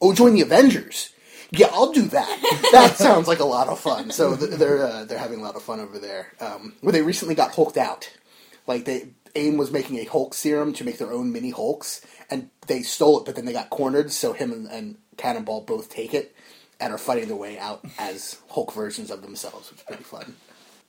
oh, join the Avengers. Yeah, I'll do that. that sounds like a lot of fun. So they're uh, they're having a lot of fun over there. Um, where they recently got hulked out. Like they AIM was making a Hulk serum to make their own mini Hulks, and they stole it, but then they got cornered. So him and, and Cannonball both take it and are fighting their way out as Hulk versions of themselves, which is pretty fun.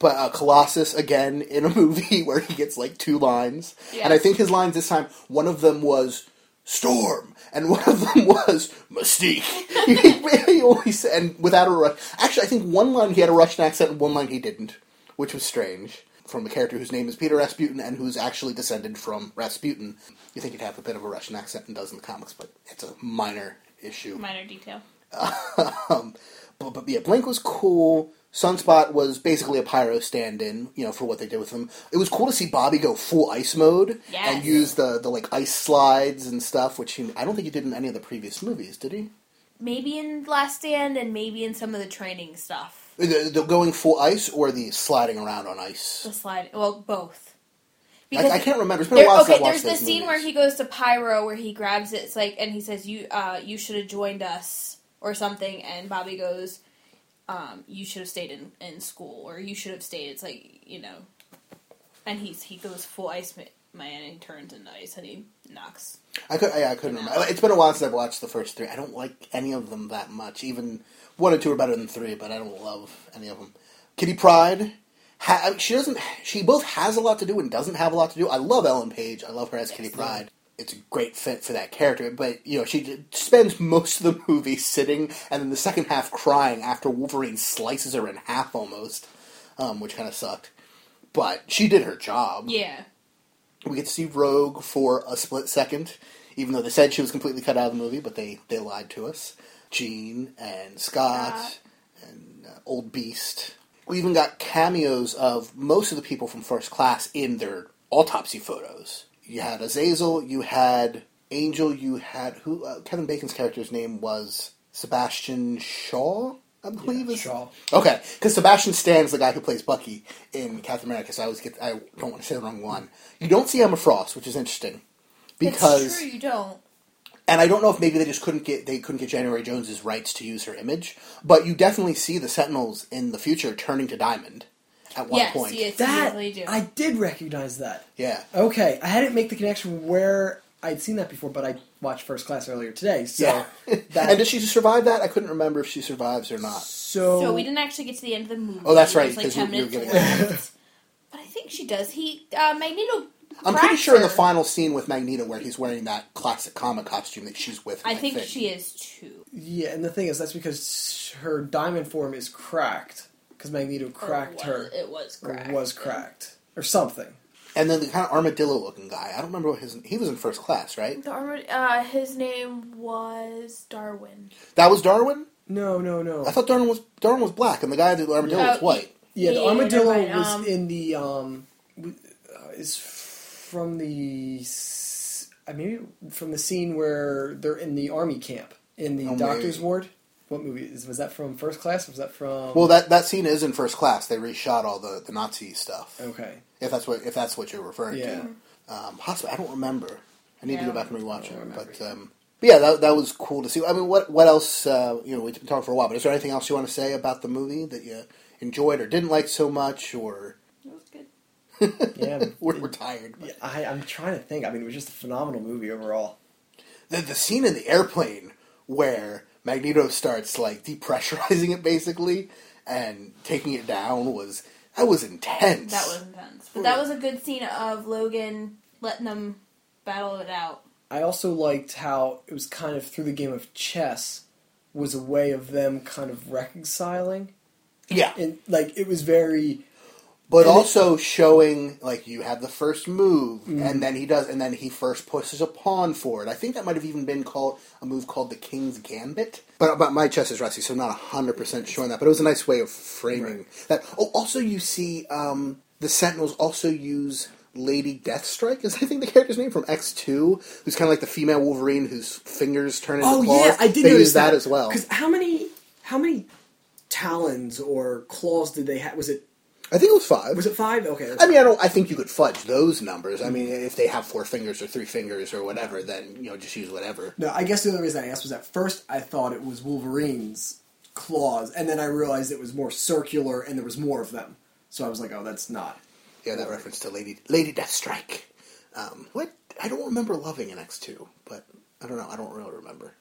But uh, Colossus again in a movie where he gets like two lines, and I think his lines this time one of them was Storm, and one of them was Mystique. he, he always said, and without a rush. Actually, I think one line he had a Russian accent, and one line he didn't, which was strange. From a character whose name is Peter Rasputin and who's actually descended from Rasputin. You think he'd have a bit of a Russian accent and does in the comics, but it's a minor issue. Minor detail. Um, but, but yeah, Blink was cool. Sunspot was basically a pyro stand-in, you know, for what they did with him. It was cool to see Bobby go full ice mode and use the, the like ice slides and stuff, which he, I don't think he did in any of the previous movies, did he? Maybe in Last Stand and maybe in some of the training stuff. The, the going full ice or the sliding around on ice? The slide. Well, both. I, I can't remember. It's been a There, while since okay, there's the scene movies. where he goes to Pyro, where he grabs it. It's like, and he says, "You, uh, you should have joined us or something." And Bobby goes, um, "You should have stayed in, in school, or you should have stayed." It's like you know, and he's he goes full ice man and he turns into ice and he knocks. I could, yeah, I couldn't remember. It's been a while since I've watched the first three. I don't like any of them that much. Even one and two are better than three, but I don't love any of them. Kitty Pryde, ha- she doesn't. She both has a lot to do and doesn't have a lot to do. I love Ellen Page. I love her as Kitty Pryde. It's a great fit for that character, but you know she spends most of the movie sitting, and then the second half crying after Wolverine slices her in half almost, um, which kind of sucked. But she did her job. Yeah, We get to see Rogue for a split second, even though they said she was completely cut out of the movie, but they, they lied to us. Jean and Scott Scott. and uh, Old Beast. We even got cameos of most of the people from First Class in their autopsy photos. You had Azazel, you had Angel, you had who? Uh, Kevin Bacon's character's name was Sebastian Shaw, I believe. is- Shaw. Okay, because Sebastian Stan's the guy who plays Bucky in Captain America. So I always get I don't want to say the wrong one. You don't see Emma Frost, which is interesting because it's true. You don't. and I don't know if maybe they just couldn't get they couldn't get January Jones's rights to use her image, but you definitely see the Sentinels in the future turning to Diamond at one yes, point. yes, you That definitely do. I did recognize that. Yeah, Okay, I hadn't make the connection where I'd seen that before, but I watched First Class earlier today. So yeah. that and does she survive that? I couldn't remember if she survives or not. so, So we didn't actually get to the end of the movie. Oh, that's right, There's like 'cause ten you- you were minutes getting- but I think she does. He uh, Magneto. I'm pretty sure in the final scene with Magneto where he's wearing that classic comic costume that she's with. him, I think she is too. yeah, and the thing is, that's because her diamond form is cracked because Magneto cracked Or her It was cracked. was cracked or something. And then the kind of armadillo looking guy. I don't remember what his. He was in first class, right? The armor. Uh, his name was Darwin. That was Darwin. No, no, no. I thought Darwin was Darwin was black, and the guy that the armadillo Oh, was white. yeah, the Yeah, armadillo never mind, was um, in the um, uh, is from the I maybe from the scene where they're in the army camp in the Oh, doctor's maybe. ward. What movie is was that from? First Class? Was that from? Well, that that scene is in first class. They reshot all the, the Nazi stuff. okay. If that's what if that's what you're referring Yeah. to. Um, possibly, I don't remember. I need to go back and rewatch I it. But, um, but yeah, that that was cool to see. I mean, what what else? Uh, you know, we've been talking for a while, but is there anything else you want to say about the movie that you enjoyed or didn't like so much, or It was good. Yeah, we're, we're tired? but- Yeah, I, I'm trying to think. I mean, it was just a phenomenal movie overall. the the scene in the airplane where Magneto starts like depressurizing it basically and taking it down was that was intense. That was intense. But that was a good scene of Logan letting them battle it out. I also liked how it was kind of through the game of chess was a way of them kind of reconciling. yeah, And like it was very but and also showing like you have the first move Mm-hmm. and then he does and then he first pushes a pawn forward. I think that might have even been called a move called the King's Gambit. But but my chess is rusty, so I'm not hundred percent sure on that. But it was a nice way of framing that. Oh, also you see um, the Sentinels also use. Lady Deathstrike is I think the character's name from X two, who's kind of like the female Wolverine whose fingers turn into Oh claws. yeah, I did they notice use that, as well. Because how many how many talons or claws did they have? Was it I think it was five. Was it five? Okay. I mean, I don't. I think you could fudge those numbers. I mean, if they have four fingers or three fingers or whatever, then you know, just use whatever. No, I guess the only reason I asked was at first I thought it was Wolverine's claws, and then I realized it was more circular and there was more of them. So I was like, oh, that's not. Yeah, that reference to Lady Lady Deathstrike. Um, what I don't remember loving in X two, but I don't know. I don't really remember.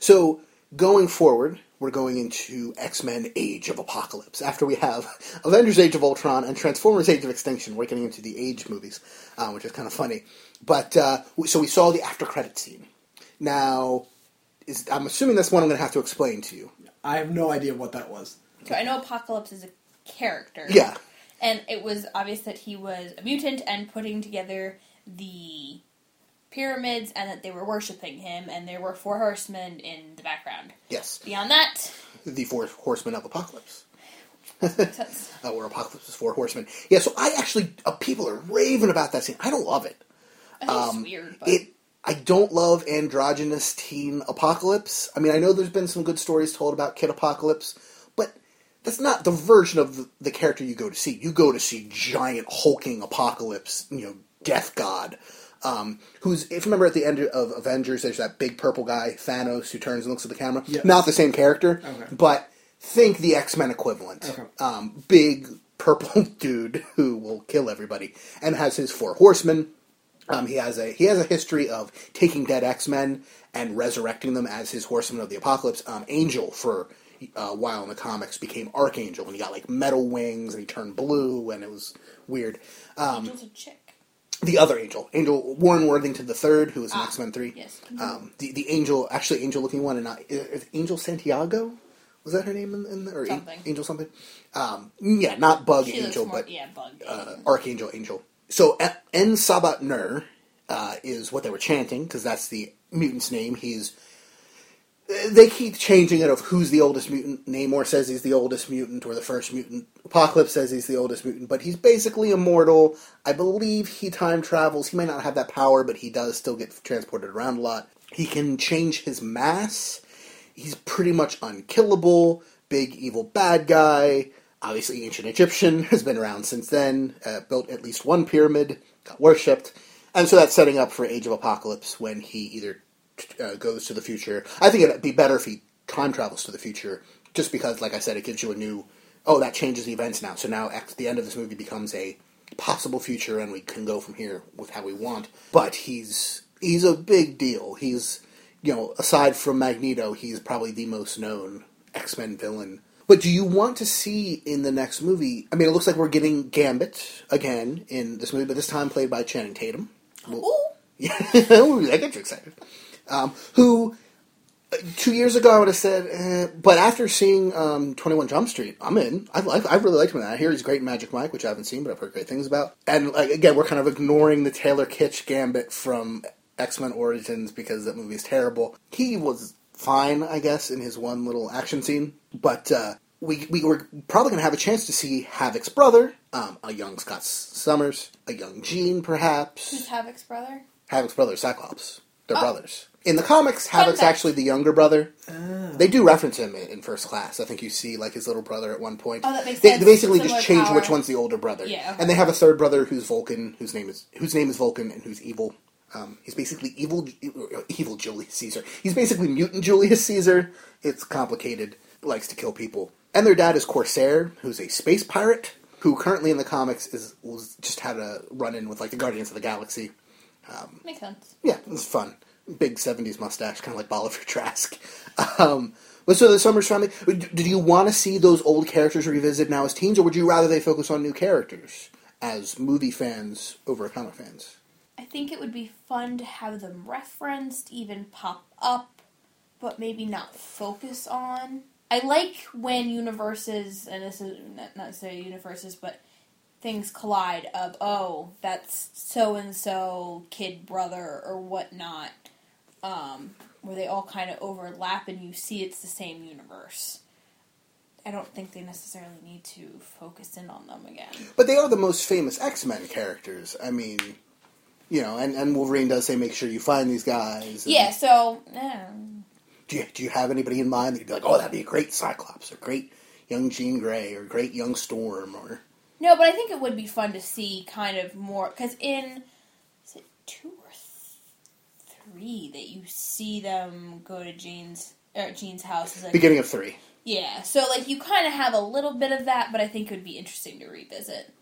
So going forward, we're going into X Men: Age of Apocalypse. After we have Avengers: Age of Ultron and Transformers: Age of Extinction, we're getting into the Age movies, uh, which is kind of funny. But uh, so we saw the after credit scene. Now, is, I'm assuming that's one I'm going to have to explain to you. I have no idea what that was. So I know Apocalypse is a character. Yeah. And it was obvious that he was a mutant and putting together the pyramids and that they were worshipping him and there were four horsemen in the background. Yes, Beyond that, the four horsemen of Apocalypse. uh, where Apocalypse is four horsemen. Yeah, so I actually uh, people are raving about that scene. I don't love it. I Um, it's weird, but It I don't love androgynous teen Apocalypse. I mean, I know there's been some good stories told about Kid Apocalypse, but that's not the version of the, the character you go to see. You go to see giant hulking Apocalypse, you know, death god. Um, who's if you remember at the end of Avengers, there's that big purple guy Thanos who turns and looks at the camera. Yes. Not the same character, Okay. but think the X Men equivalent. Okay. Um, big purple dude who will kill everybody and has his four horsemen. Um, he has a he has a history of taking dead X Men and resurrecting them as his horsemen of the apocalypse. Um, Angel for a while in the comics became Archangel and he got like metal wings and he turned blue and it was weird. Um, Angel's a chick. The other Angel, Angel Warren Worthington the third, who was in Ah, X Men three. yes. Um, the the Angel, actually Angel looking one, and not is Angel Santiago. Was that her name in, in the, or Something. Angel something? Um, yeah, not Bug She Angel, more, but yeah, bug. uh, Archangel Angel. So En Sabah Nur uh, is what they were chanting because that's the mutant's name. He's they keep changing it of who's the oldest mutant. Namor says he's the oldest mutant or the first mutant. Apocalypse says he's the oldest mutant, but he's basically immortal. I believe he time travels. He may not have that power, but he does still get transported around a lot. He can change his mass. He's pretty much unkillable. Big evil bad guy. Obviously, ancient Egyptian has been around since then. Uh, built at least one pyramid. Got worshipped, and so that's setting up for Age of Apocalypse when he either uh, goes to the future. I think it'd be better if he time travels to the future, just because, like I said, it gives you a new. Oh, that changes the events now. So now at the end of this movie becomes a possible future, and we can go from here with how we want. But he's he's a big deal. He's you know, aside from Magneto, he's probably the most known X Men villain. But do you want to see in the next movie? I mean, it looks like we're getting Gambit again in this movie, but this time played by Channing Tatum. Ooh, Yeah, that gets you excited. Um, who two years ago I would have said, eh, but after seeing um, Twenty One Jump Street, I'm in. I like. I really liked him. in that. I hear he's great in Magic Mike, which I haven't seen, but I've heard great things about. And like again, we're kind of ignoring the Taylor Kitsch Gambit from X Men Origins because that movie is terrible. He was fine, I guess, in his one little action scene, but uh, we we were probably going to have a chance to see Havoc's brother, um, a young Scott Summers, a young Jean, perhaps. who's Havoc's brother? Havoc's brother, Cyclops. They're Oh. brothers. In the comics, Havoc's fact. actually the younger brother. Oh. They do reference him in, in First Class. I think you see like his little brother at one point. Oh, that makes they, sense. They basically Similar just change power. which one's the older brother. Yeah, okay. And they have a third brother who's Vulcan, whose name is whose name is Vulcan, and who's evil. Um, he's basically evil, evil Julius Caesar. He's basically mutant Julius Caesar. It's complicated. Likes to kill people. And their dad is Corsair, who's a space pirate who currently in the comics is was just had a run in with like the Guardians of the Galaxy. Makes sense. Yeah, it was fun. Big '70s mustache, kind of like Bolivar Trask. Um, but so the summer's family. Did you want to see those old characters revisited now as teens, or would you rather they focus on new characters as movie fans over comic fans? I think it would be fun to have them referenced, even pop up, but maybe not focus on. I like when universes, and this is not not necessarily universes, but things collide of, oh, that's so and so kid brother or whatnot, um, where they all kind of overlap and you see it's the same universe. I don't think they necessarily need to focus in on them again. But they are the most famous X Men characters. I mean, you know, and, and Wolverine does say, make sure you find these guys. and- Yeah, so, eh, Do you, do you have anybody in mind that you'd be like, oh, that'd be a great Cyclops or great, young Jean Grey or great young Storm or No, but I think it would be fun to see kind of more because in is it two three that you see them go to Jean's or Jean's house. Is like, beginning of three. yeah, so like you kind of have a little bit of that, but I think it would be interesting to revisit.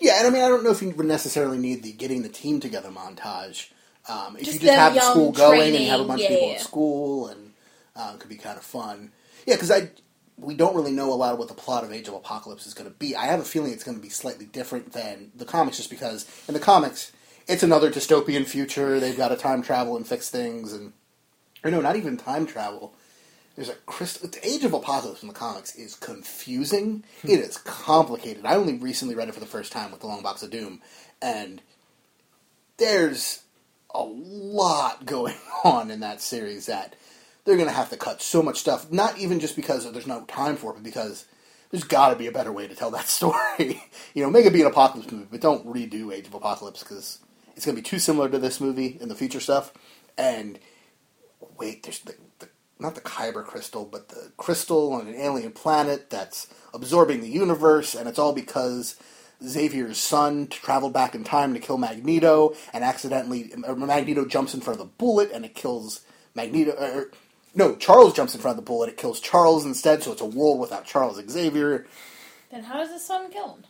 Yeah, and I mean, I don't know if you would necessarily need the getting the team together montage. Um, if Just you just have the school going and training, have a bunch yeah, of people yeah. at school, and um, could be kind of fun. Yeah, because I we don't really know a lot of what the plot of Age of Apocalypse is going to be. I have a feeling it's going to be slightly different than the comics, just because in the comics it's another dystopian future. They've got to time travel and fix things, and or no, not even time travel. There's a crystal. The Age of Apocalypse in the comics is confusing. Hmm. it is complicated. I only recently read it for the first time with the Long Box of Doom, and there's a lot going on in that series that they're going to have to cut so much stuff. Not even just because there's no time for it, but because there's got to be a better way to tell that story. you know, make it be an apocalypse movie, but don't redo Age of Apocalypse because it's going to be too similar to this movie and the future stuff. And wait, there's the, the not the Kyber crystal, but the crystal on an alien planet that's absorbing the universe, and it's all because Xavier's son traveled back in time to kill Magneto, and accidentally Magneto jumps in front of the bullet, and it kills Magneto. Or, no, Charles jumps in front of the bullet, it kills Charles instead, so it's a world without Charles Xavier. Then how does the son kill him?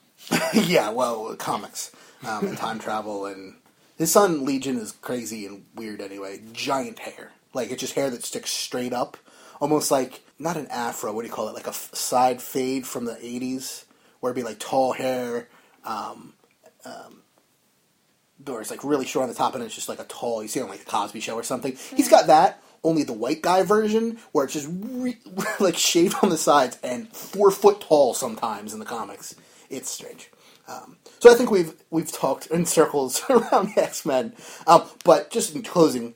yeah, well, comics um, and time travel, and his son Legion is crazy and weird anyway. Giant hair, like it's just hair that sticks straight up, almost like not an afro. What do you call it? Like a f- side fade from the '80s, where it'd be like tall hair, um, um, or it's like really short on the top, and it's just like a tall. You see on like the Cosby Show or something. He's got that. Only the white guy version, where it's just re- like shaved on the sides and four foot tall sometimes in the comics. It's strange. Um, so I think we've we've talked in circles around the X Men. Um, but just in closing,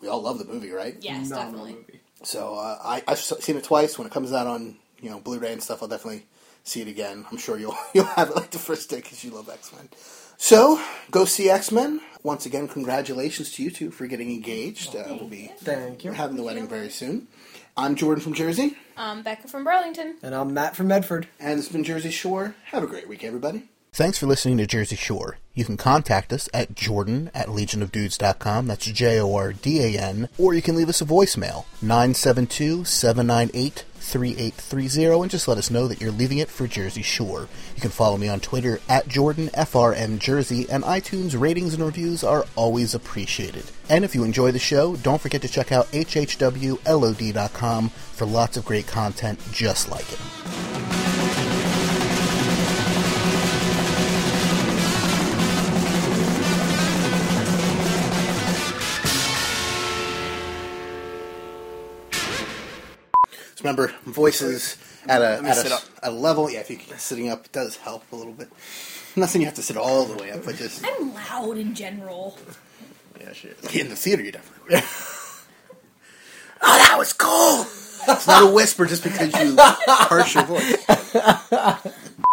we all love the movie, right? Yes, Phenomenal definitely. So uh, I, I've seen it twice. When it comes out on you know Blu-ray and stuff, I'll definitely see it again. I'm sure you'll you'll have it like the first day because you love X Men. So go see X Men. Once again, congratulations to you two for getting engaged. Uh, we'll be Thank you. We're having the wedding very soon. I'm Jordan from Jersey, I'm Becca from Burlington. And I'm Matt from Medford. and it's been Jersey Shore. Have a great week, everybody. Thanks for listening to Jersey Shore. You can contact us at jordan at legionofdudes.com. That's J O R D A N. Or you can leave us a voicemail, 972 798 3830, and just let us know that you're leaving it for Jersey Shore. You can follow me on Twitter at Jordan FRN Jersey, and iTunes ratings and reviews are always appreciated. And if you enjoy the show, don't forget to check out hhwlod.com for lots of great content just like it. So remember, voices at a at a, up. a level. Yeah, if you sitting up it does help a little bit. I'm not saying you have to sit all the way up, but just I'm loud in general. Yeah, shit. in the theater, you definitely. Would. oh, that was cool. It's not a whisper just because you harsh your voice.